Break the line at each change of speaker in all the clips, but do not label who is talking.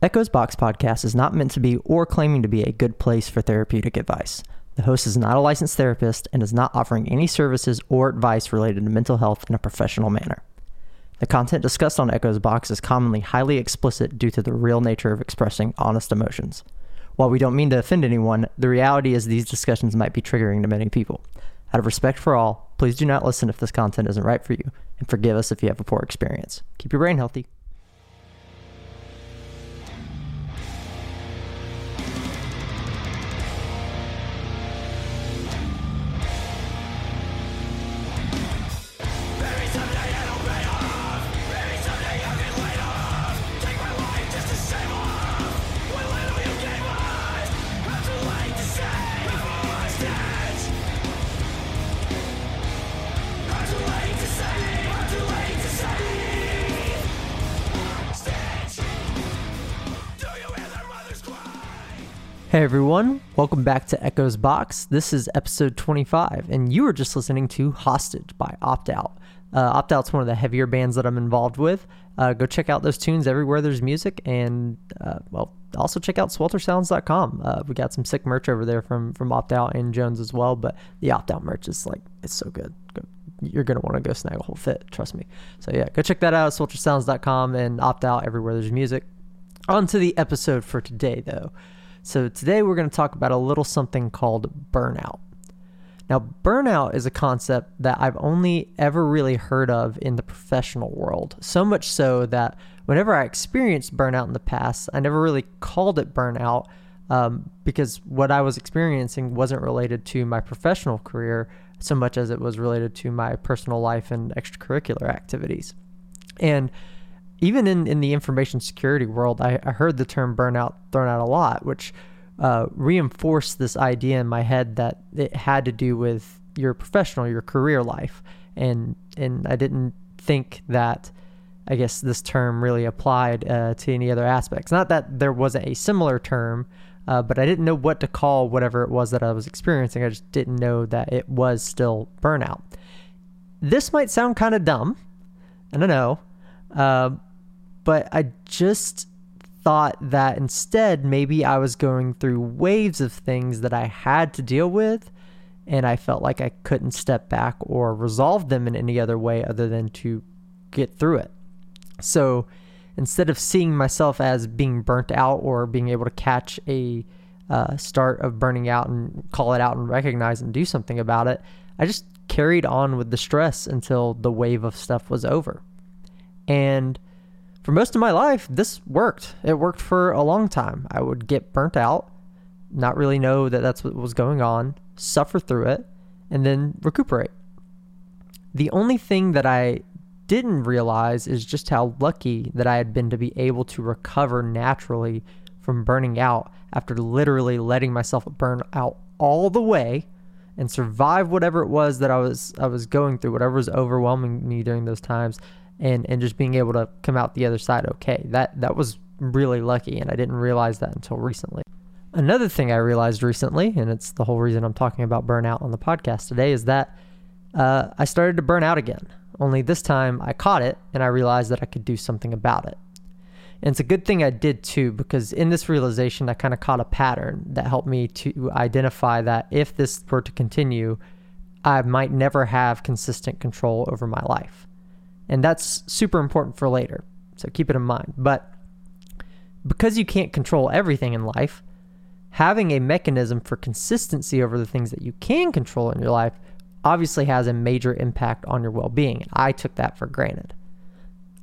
Echoes Box podcast is not meant to be or claiming to be a good place for therapeutic advice. The host is not a licensed therapist and is not offering any services or advice related to mental health in a professional manner. The content discussed on Echoes Box is commonly highly explicit due to the real nature of expressing honest emotions. While we don't mean to offend anyone, the reality is these discussions might be triggering to many people. Out of respect for all, please do not listen if this content isn't right for you, and forgive us if you have a poor experience. Keep your brain healthy. Everyone, welcome back to Echoes Box. This is episode 25, and you are just listening to Hostage by Opt Out. Uh, Opt Out's one of the heavier bands that I'm involved with. Uh, go check out those tunes everywhere there's music, and uh, well, also check out sweltersounds.com. Uh, we got some sick merch over there from from Opt Out and Jones as well, but the Opt Out merch is like, it's so good. Go, you're to want to go snag a whole fit, trust me. So yeah, go check that out, sweltersounds.com, and Opt Out everywhere there's music. On to the episode for today, though. So, today we're going to talk about a little something called burnout. Now, burnout is a concept that I've only ever really heard of in the professional world. So much so that whenever I experienced burnout in the past, I never really called it burnout um, because what I was experiencing wasn't related to my professional career so much as it was related to my personal life and extracurricular activities. And even in, in the information security world, I, I heard the term burnout thrown out a lot, which uh, reinforced this idea in my head that it had to do with your professional, your career life. And, and I didn't think that, I guess, this term really applied uh, to any other aspects. Not that there wasn't a similar term, uh, but I didn't know what to call whatever it was that I was experiencing. I just didn't know that it was still burnout. This might sound kind of dumb, I don't know, uh, but I just thought that instead maybe I was going through waves of things that I had to deal with and I felt like I couldn't step back or resolve them in any other way other than to get through it. So instead of seeing myself as being burnt out or being able to catch a uh, start of burning out and call it out and recognize and do something about it, I just carried on with the stress until the wave of stuff was over. And for most of my life, this worked. It worked for a long time. I would get burnt out, not really know that that's what was going on, suffer through it, and then recuperate. The only thing that I didn't realize is just how lucky that I had been to be able to recover naturally from burning out after literally letting myself burn out all the way and survive whatever it was that I was I was going through, whatever was overwhelming me during those times and and just being able to come out the other side okay. That that was really lucky and I didn't realize that until recently. Another thing I realized recently, and it's the whole reason I'm talking about burnout on the podcast today, is that uh, I started to burn out again. Only this time I caught it and I realized that I could do something about it. And it's a good thing I did too, because in this realization, I kind of caught a pattern that helped me to identify that if this were to continue, I might never have consistent control over my life. And that's super important for later. So keep it in mind. But because you can't control everything in life, having a mechanism for consistency over the things that you can control in your life obviously has a major impact on your well being. And I took that for granted.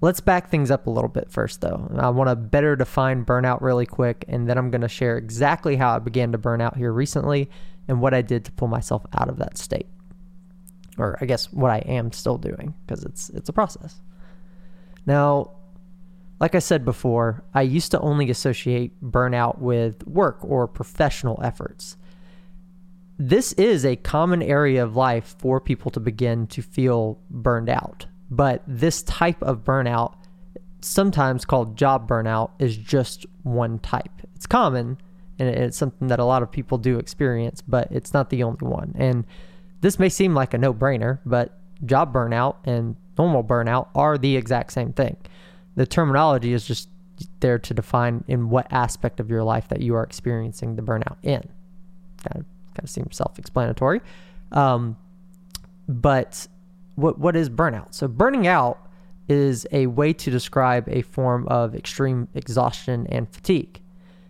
Let's back things up a little bit first, though. I want to better define burnout really quick, and then I'm going to share exactly how I began to burn out here recently and what I did to pull myself out of that state or I guess what I am still doing because it's it's a process. Now, like I said before, I used to only associate burnout with work or professional efforts. This is a common area of life for people to begin to feel burned out. But this type of burnout, sometimes called job burnout, is just one type. It's common and it's something that a lot of people do experience, but it's not the only one. And this may seem like a no brainer, but job burnout and normal burnout are the exact same thing. The terminology is just there to define in what aspect of your life that you are experiencing the burnout in. Kind of, kind of seems self-explanatory. Um, but what what is burnout? So burning out is a way to describe a form of extreme exhaustion and fatigue.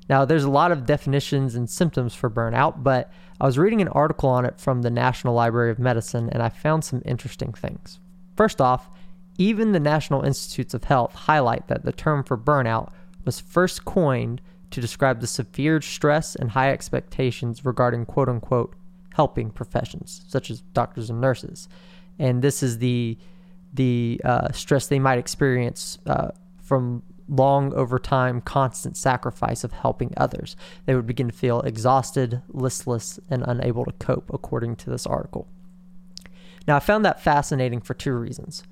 Now, there's a lot of definitions and symptoms for burnout, but I was reading an article on it from the National Library of Medicine and I found some interesting things. First off, even the National Institutes of Health highlight that the term for burnout was first coined to describe the severe stress and high expectations regarding quote unquote helping professions, such as doctors and nurses. And this is the the uh, stress they might experience uh, from long overtime, constant sacrifice of helping others. They would begin to feel exhausted, listless, and unable to cope, according to this article. Now, I found that fascinating for two reasons.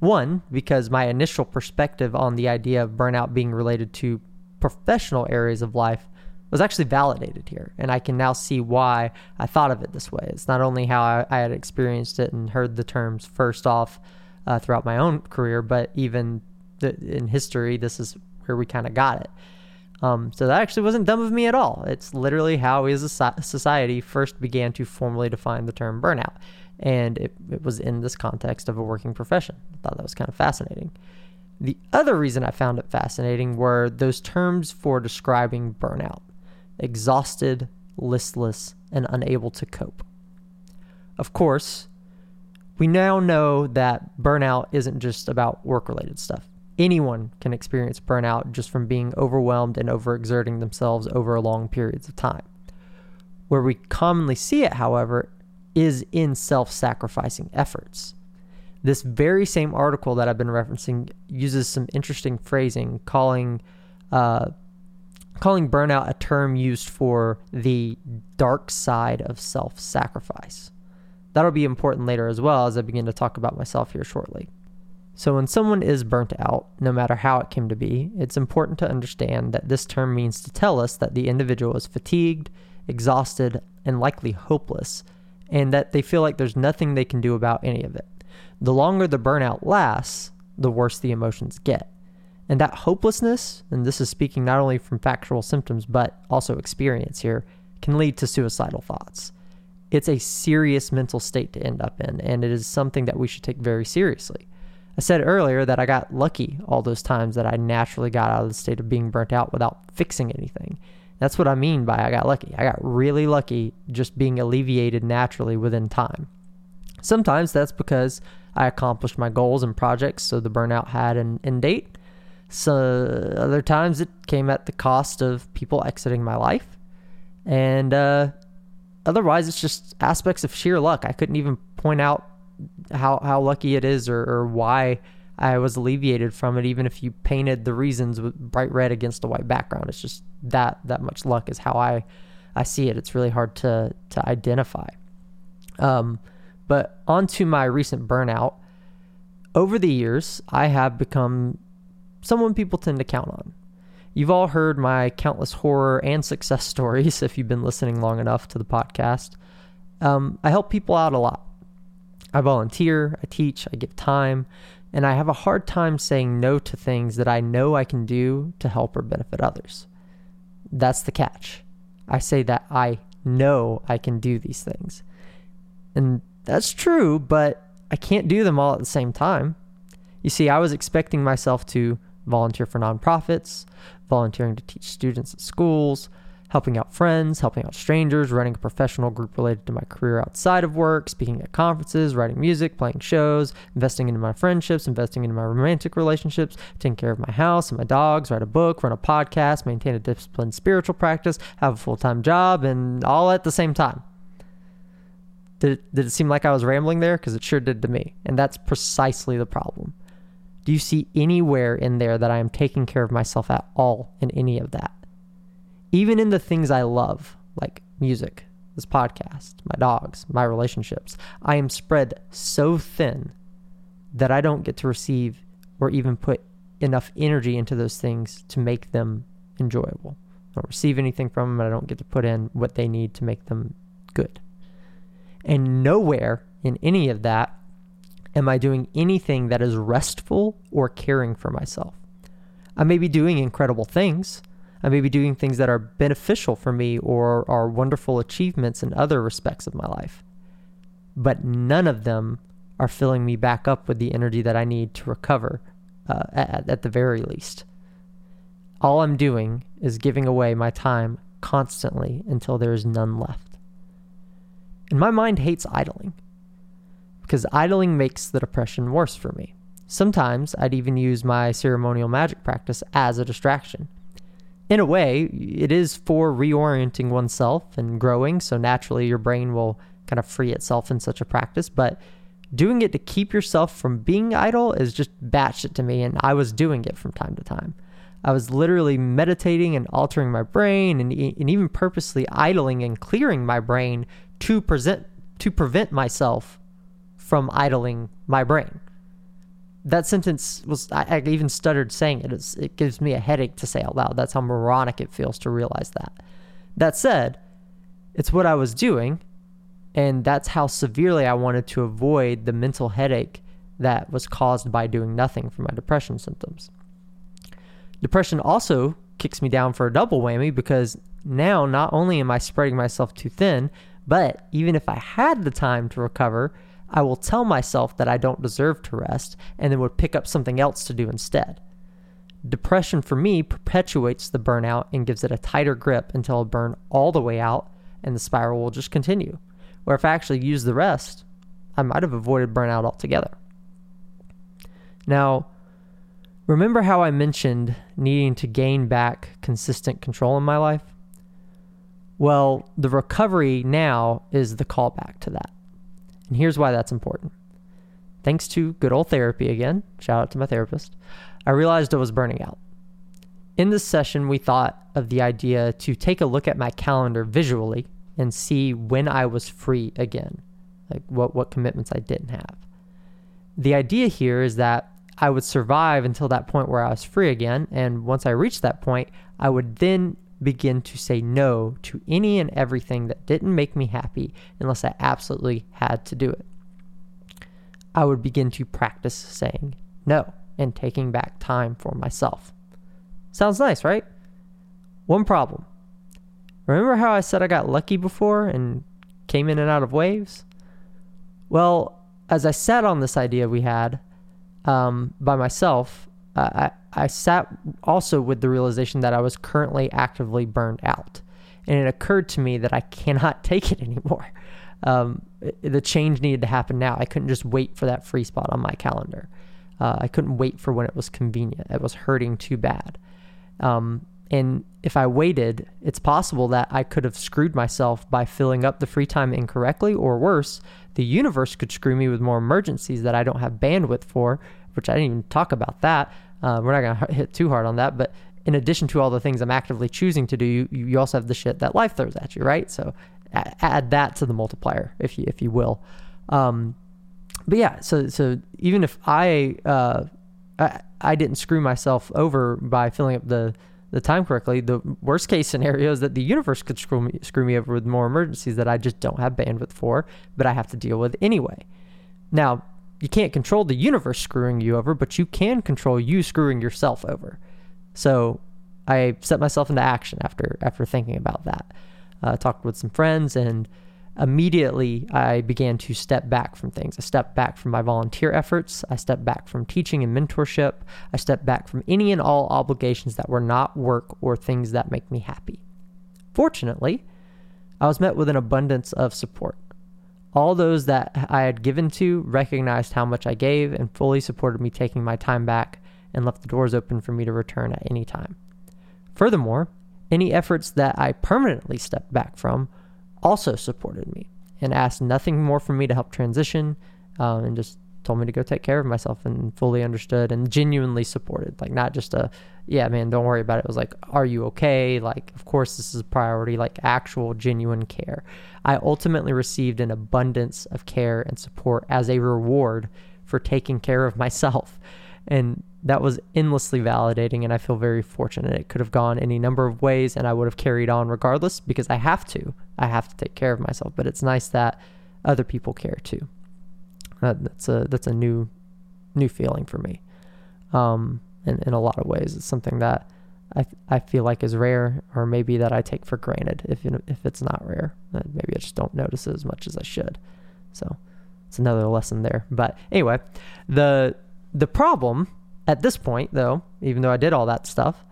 One, because my initial perspective on the idea of burnout being related to professional areas of life was actually validated here. And I can now see why I thought of it this way. It's not only how I, I had experienced it and heard the terms first off uh, throughout my own career, but even in history, this is where we kind of got it. Um, so that actually wasn't dumb of me at all. It's literally how we as a society first began to formally define the term burnout. And it, it was in this context of a working profession. I thought that was kind of fascinating. The other reason I found it fascinating were those terms for describing burnout exhausted, listless, and unable to cope. Of course, we now know that burnout isn't just about work related stuff. Anyone can experience burnout just from being overwhelmed and overexerting themselves over long periods of time. Where we commonly see it, however, is in self sacrificing efforts. This very same article that I've been referencing uses some interesting phrasing, calling uh, calling burnout a term used for the dark side of self sacrifice. That'll be important later as well as I begin to talk about myself here shortly. So, when someone is burnt out, no matter how it came to be, it's important to understand that this term means to tell us that the individual is fatigued, exhausted, and likely hopeless, and that they feel like there's nothing they can do about any of it. The longer the burnout lasts, the worse the emotions get. And that hopelessness, and this is speaking not only from factual symptoms but also experience here, can lead to suicidal thoughts. It's a serious mental state to end up in, and it is something that we should take very seriously. I said earlier that I got lucky all those times that I naturally got out of the state of being burnt out without fixing anything. That's what I mean by I got lucky. I got really lucky just being alleviated naturally within time. Sometimes that's because I accomplished my goals and projects, so the burnout had an end date. So other times it came at the cost of people exiting my life. And uh, otherwise, it's just aspects of sheer luck. I couldn't even point out how how lucky it is or, or why I was alleviated from it, even if you painted the reasons with bright red against a white background. It's just that that much luck is how I I see it. It's really hard to to identify. Um, but onto my recent burnout. Over the years, I have become someone people tend to count on. You've all heard my countless horror and success stories if you've been listening long enough to the podcast. Um, I help people out a lot. I volunteer, I teach, I give time, and I have a hard time saying no to things that I know I can do to help or benefit others. That's the catch. I say that I know I can do these things. And that's true, but I can't do them all at the same time. You see, I was expecting myself to volunteer for nonprofits, volunteering to teach students at schools, helping out friends, helping out strangers, running a professional group related to my career outside of work, speaking at conferences, writing music, playing shows, investing into my friendships, investing into my romantic relationships, taking care of my house and my dogs, write a book, run a podcast, maintain a disciplined spiritual practice, have a full time job, and all at the same time. Did it, did it seem like I was rambling there? Because it sure did to me. And that's precisely the problem. Do you see anywhere in there that I am taking care of myself at all in any of that? Even in the things I love, like music, this podcast, my dogs, my relationships, I am spread so thin that I don't get to receive or even put enough energy into those things to make them enjoyable. I don't receive anything from them, and I don't get to put in what they need to make them good. And nowhere in any of that am I doing anything that is restful or caring for myself. I may be doing incredible things. I may be doing things that are beneficial for me or are wonderful achievements in other respects of my life. But none of them are filling me back up with the energy that I need to recover uh, at, at the very least. All I'm doing is giving away my time constantly until there is none left. And my mind hates idling because idling makes the depression worse for me. Sometimes I'd even use my ceremonial magic practice as a distraction. In a way, it is for reorienting oneself and growing, so naturally your brain will kind of free itself in such a practice, but doing it to keep yourself from being idle is just batshit to me, and I was doing it from time to time. I was literally meditating and altering my brain and, and even purposely idling and clearing my brain to present to prevent myself from idling my brain. That sentence was I, I even stuttered saying it. It's, it gives me a headache to say out loud. That's how moronic it feels to realize that. That said, it's what I was doing, and that's how severely I wanted to avoid the mental headache that was caused by doing nothing for my depression symptoms. Depression also kicks me down for a double whammy because now not only am I spreading myself too thin, but even if I had the time to recover, I will tell myself that I don't deserve to rest and then would pick up something else to do instead. Depression for me perpetuates the burnout and gives it a tighter grip until I burn all the way out and the spiral will just continue. Where if I actually use the rest, I might have avoided burnout altogether. Now, Remember how I mentioned needing to gain back consistent control in my life? Well, the recovery now is the callback to that. And here's why that's important. Thanks to good old therapy again, shout out to my therapist, I realized I was burning out. In this session, we thought of the idea to take a look at my calendar visually and see when I was free again, like what, what commitments I didn't have. The idea here is that I would survive until that point where I was free again. And once I reached that point, I would then begin to say no to any and everything that didn't make me happy unless I absolutely had to do it. I would begin to practice saying no and taking back time for myself. Sounds nice, right? One problem. Remember how I said I got lucky before and came in and out of waves? Well, as I sat on this idea we had, um, by myself, uh, I, I sat also with the realization that I was currently actively burned out. And it occurred to me that I cannot take it anymore. Um, the change needed to happen now. I couldn't just wait for that free spot on my calendar. Uh, I couldn't wait for when it was convenient. It was hurting too bad. Um, and if I waited, it's possible that I could have screwed myself by filling up the free time incorrectly, or worse, the universe could screw me with more emergencies that I don't have bandwidth for, which I didn't even talk about that. Uh, we're not going to hit too hard on that. But in addition to all the things I'm actively choosing to do, you, you also have the shit that life throws at you, right? So add that to the multiplier, if you if you will. Um, but yeah, so so even if I, uh, I I didn't screw myself over by filling up the the time correctly, the worst case scenario is that the universe could screw me, screw me over with more emergencies that I just don't have bandwidth for, but I have to deal with anyway. Now, you can't control the universe screwing you over, but you can control you screwing yourself over. So I set myself into action after after thinking about that. Uh, talked with some friends and immediately I began to step back from things. I stepped back from my volunteer efforts. I stepped back from teaching and mentorship. I stepped back from any and all obligations that were not work or things that make me happy. Fortunately, I was met with an abundance of support. All those that I had given to recognized how much I gave and fully supported me taking my time back and left the doors open for me to return at any time. Furthermore, any efforts that I permanently stepped back from also supported me and asked nothing more from me to help transition um, and just told me to go take care of myself and fully understood and genuinely supported. Like, not just a, yeah, man, don't worry about it. It was like, are you okay? Like, of course, this is a priority, like actual genuine care. I ultimately received an abundance of care and support as a reward for taking care of myself. And that was endlessly validating and I feel very fortunate. It could have gone any number of ways and I would have carried on regardless because I have to. I have to take care of myself, but it's nice that other people care too. Uh, that's a that's a new new feeling for me. Um, in, in a lot of ways. It's something that I, I feel like is rare, or maybe that I take for granted if if it's not rare. Maybe I just don't notice it as much as I should. So it's another lesson there. But anyway, the the problem at this point, though, even though I did all that stuff,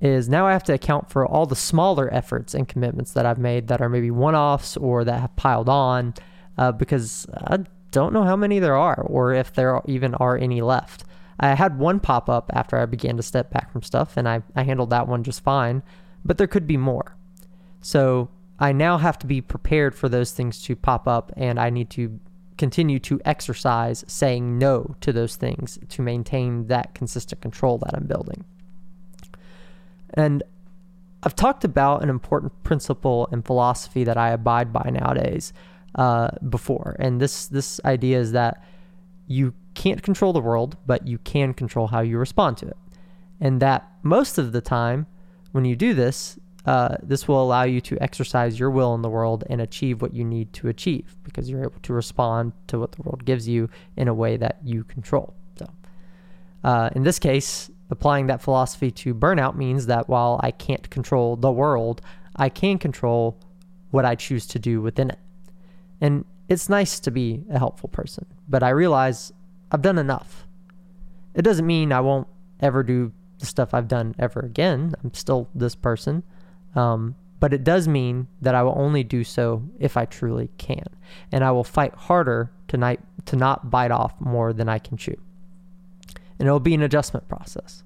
is now I have to account for all the smaller efforts and commitments that I've made that are maybe one offs or that have piled on uh, because I don't know how many there are or if there even are any left. I had one pop up after I began to step back from stuff, and I, I handled that one just fine, but there could be more. So I now have to be prepared for those things to pop up, and I need to continue to exercise saying no to those things to maintain that consistent control that I'm building. And I've talked about an important principle and philosophy that I abide by nowadays uh, before, and this this idea is that you can't control the world, but you can control how you respond to it. And that most of the time, when you do this, uh, this will allow you to exercise your will in the world and achieve what you need to achieve because you're able to respond to what the world gives you in a way that you control. So, uh, in this case, applying that philosophy to burnout means that while I can't control the world, I can control what I choose to do within it. And it's nice to be a helpful person, but I realize I've done enough. It doesn't mean I won't ever do the stuff I've done ever again. I'm still this person. Um, but it does mean that I will only do so if I truly can. And I will fight harder tonight to not bite off more than I can chew. And it'll be an adjustment process.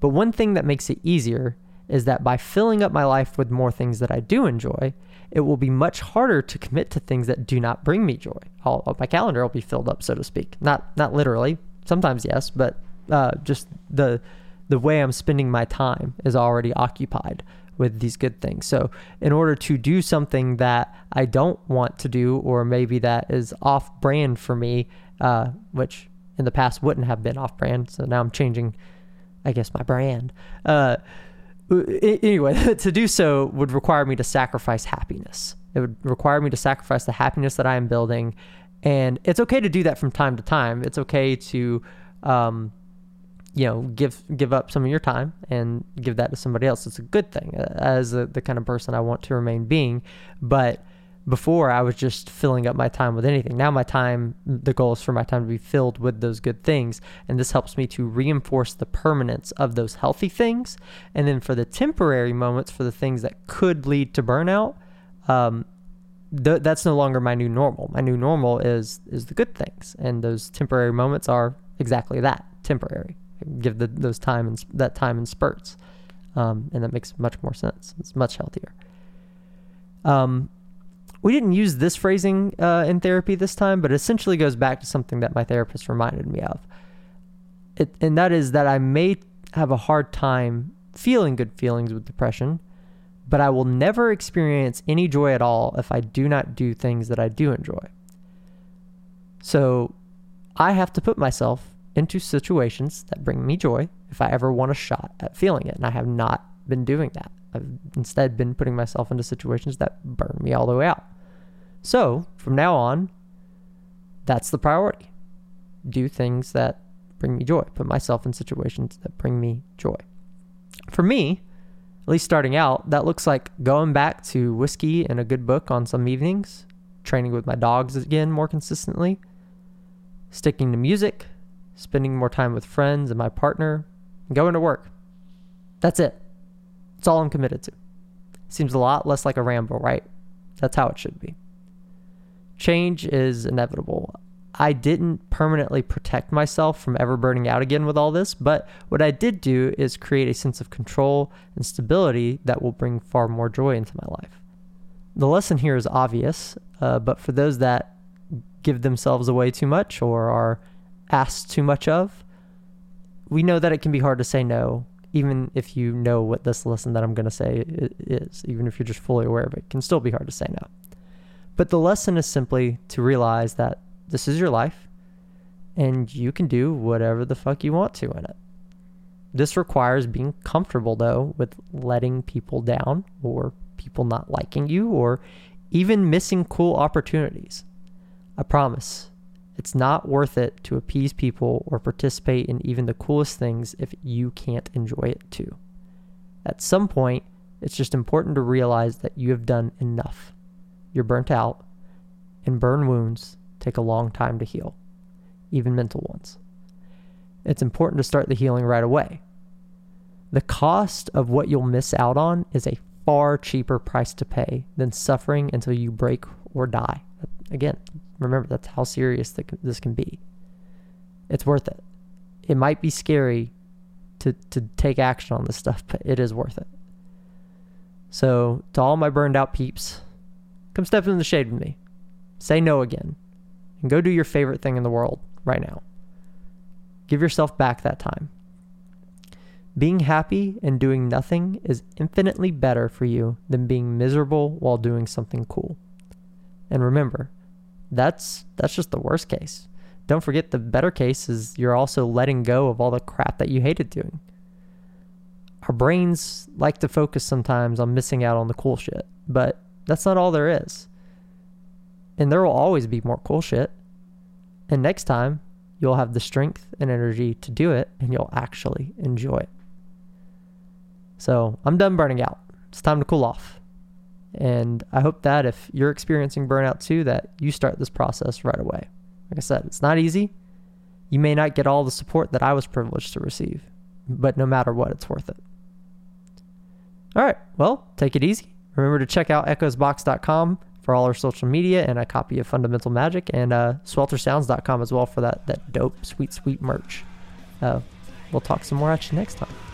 But one thing that makes it easier is that by filling up my life with more things that I do enjoy, it will be much harder to commit to things that do not bring me joy. All, my calendar will be filled up, so to speak. Not not literally. Sometimes yes, but uh, just the the way I'm spending my time is already occupied with these good things. So, in order to do something that I don't want to do, or maybe that is off brand for me, uh, which in the past wouldn't have been off brand, so now I'm changing, I guess, my brand. Uh, anyway, to do so would require me to sacrifice happiness. It would require me to sacrifice the happiness that I am building. And it's okay to do that from time to time. It's okay to, um, you know, give give up some of your time and give that to somebody else. It's a good thing uh, as a, the kind of person I want to remain being. But before I was just filling up my time with anything. Now my time, the goal is for my time to be filled with those good things. And this helps me to reinforce the permanence of those healthy things. And then for the temporary moments, for the things that could lead to burnout, um, th- that's no longer my new normal. My new normal is is the good things, and those temporary moments are exactly that, temporary. Give the, those time and that time in spurts, um, and that makes much more sense. It's much healthier. Um, we didn't use this phrasing uh, in therapy this time, but it essentially goes back to something that my therapist reminded me of. It, and that is that I may have a hard time feeling good feelings with depression, but I will never experience any joy at all if I do not do things that I do enjoy. So I have to put myself into situations that bring me joy if I ever want a shot at feeling it. And I have not been doing that. I've instead been putting myself into situations that burn me all the way out. So from now on, that's the priority. Do things that bring me joy, put myself in situations that bring me joy. For me, at least starting out, that looks like going back to whiskey and a good book on some evenings, training with my dogs again more consistently, sticking to music, spending more time with friends and my partner, and going to work. That's it. That's all I'm committed to. Seems a lot less like a ramble, right? That's how it should be. Change is inevitable. I didn't permanently protect myself from ever burning out again with all this, but what I did do is create a sense of control and stability that will bring far more joy into my life. The lesson here is obvious, uh, but for those that give themselves away too much or are asked too much of, we know that it can be hard to say no even if you know what this lesson that I'm going to say is, even if you're just fully aware of it, can still be hard to say no. But the lesson is simply to realize that this is your life and you can do whatever the fuck you want to in it. This requires being comfortable, though, with letting people down or people not liking you or even missing cool opportunities. I promise It's not worth it to appease people or participate in even the coolest things if you can't enjoy it too. At some point, it's just important to realize that you have done enough. You're burnt out, and burn wounds take a long time to heal, even mental ones. It's important to start the healing right away. The cost of what you'll miss out on is a far cheaper price to pay than suffering until you break or die. Again, remember that's how serious this can be. It's worth it. It might be scary to, to take action on this stuff, but it is worth it. So, to all my burned out peeps, come step in the shade with me. Say no again. And go do your favorite thing in the world right now. Give yourself back that time. Being happy and doing nothing is infinitely better for you than being miserable while doing something cool. And remember, that's that's just the worst case. Don't forget the better case is you're also letting go of all the crap that you hated doing. Our brains like to focus sometimes on missing out on the cool shit, but that's not all there is. And there will always be more cool shit. And next time, you'll have the strength and energy to do it and you'll actually enjoy it. So I'm done burning out. It's time to cool off. And I hope that if you're experiencing burnout too, that you start this process right away. Like I said, it's not easy. You may not get all the support that I was privileged to receive, but no matter what, it's worth it. All right, well, take it easy. Remember to check out echoesbox.com for all our social media and a copy of Fundamental Magic and uh, sweltersounds.com as well for that, that dope, sweet, sweet merch. Uh, we'll talk some more at you next time.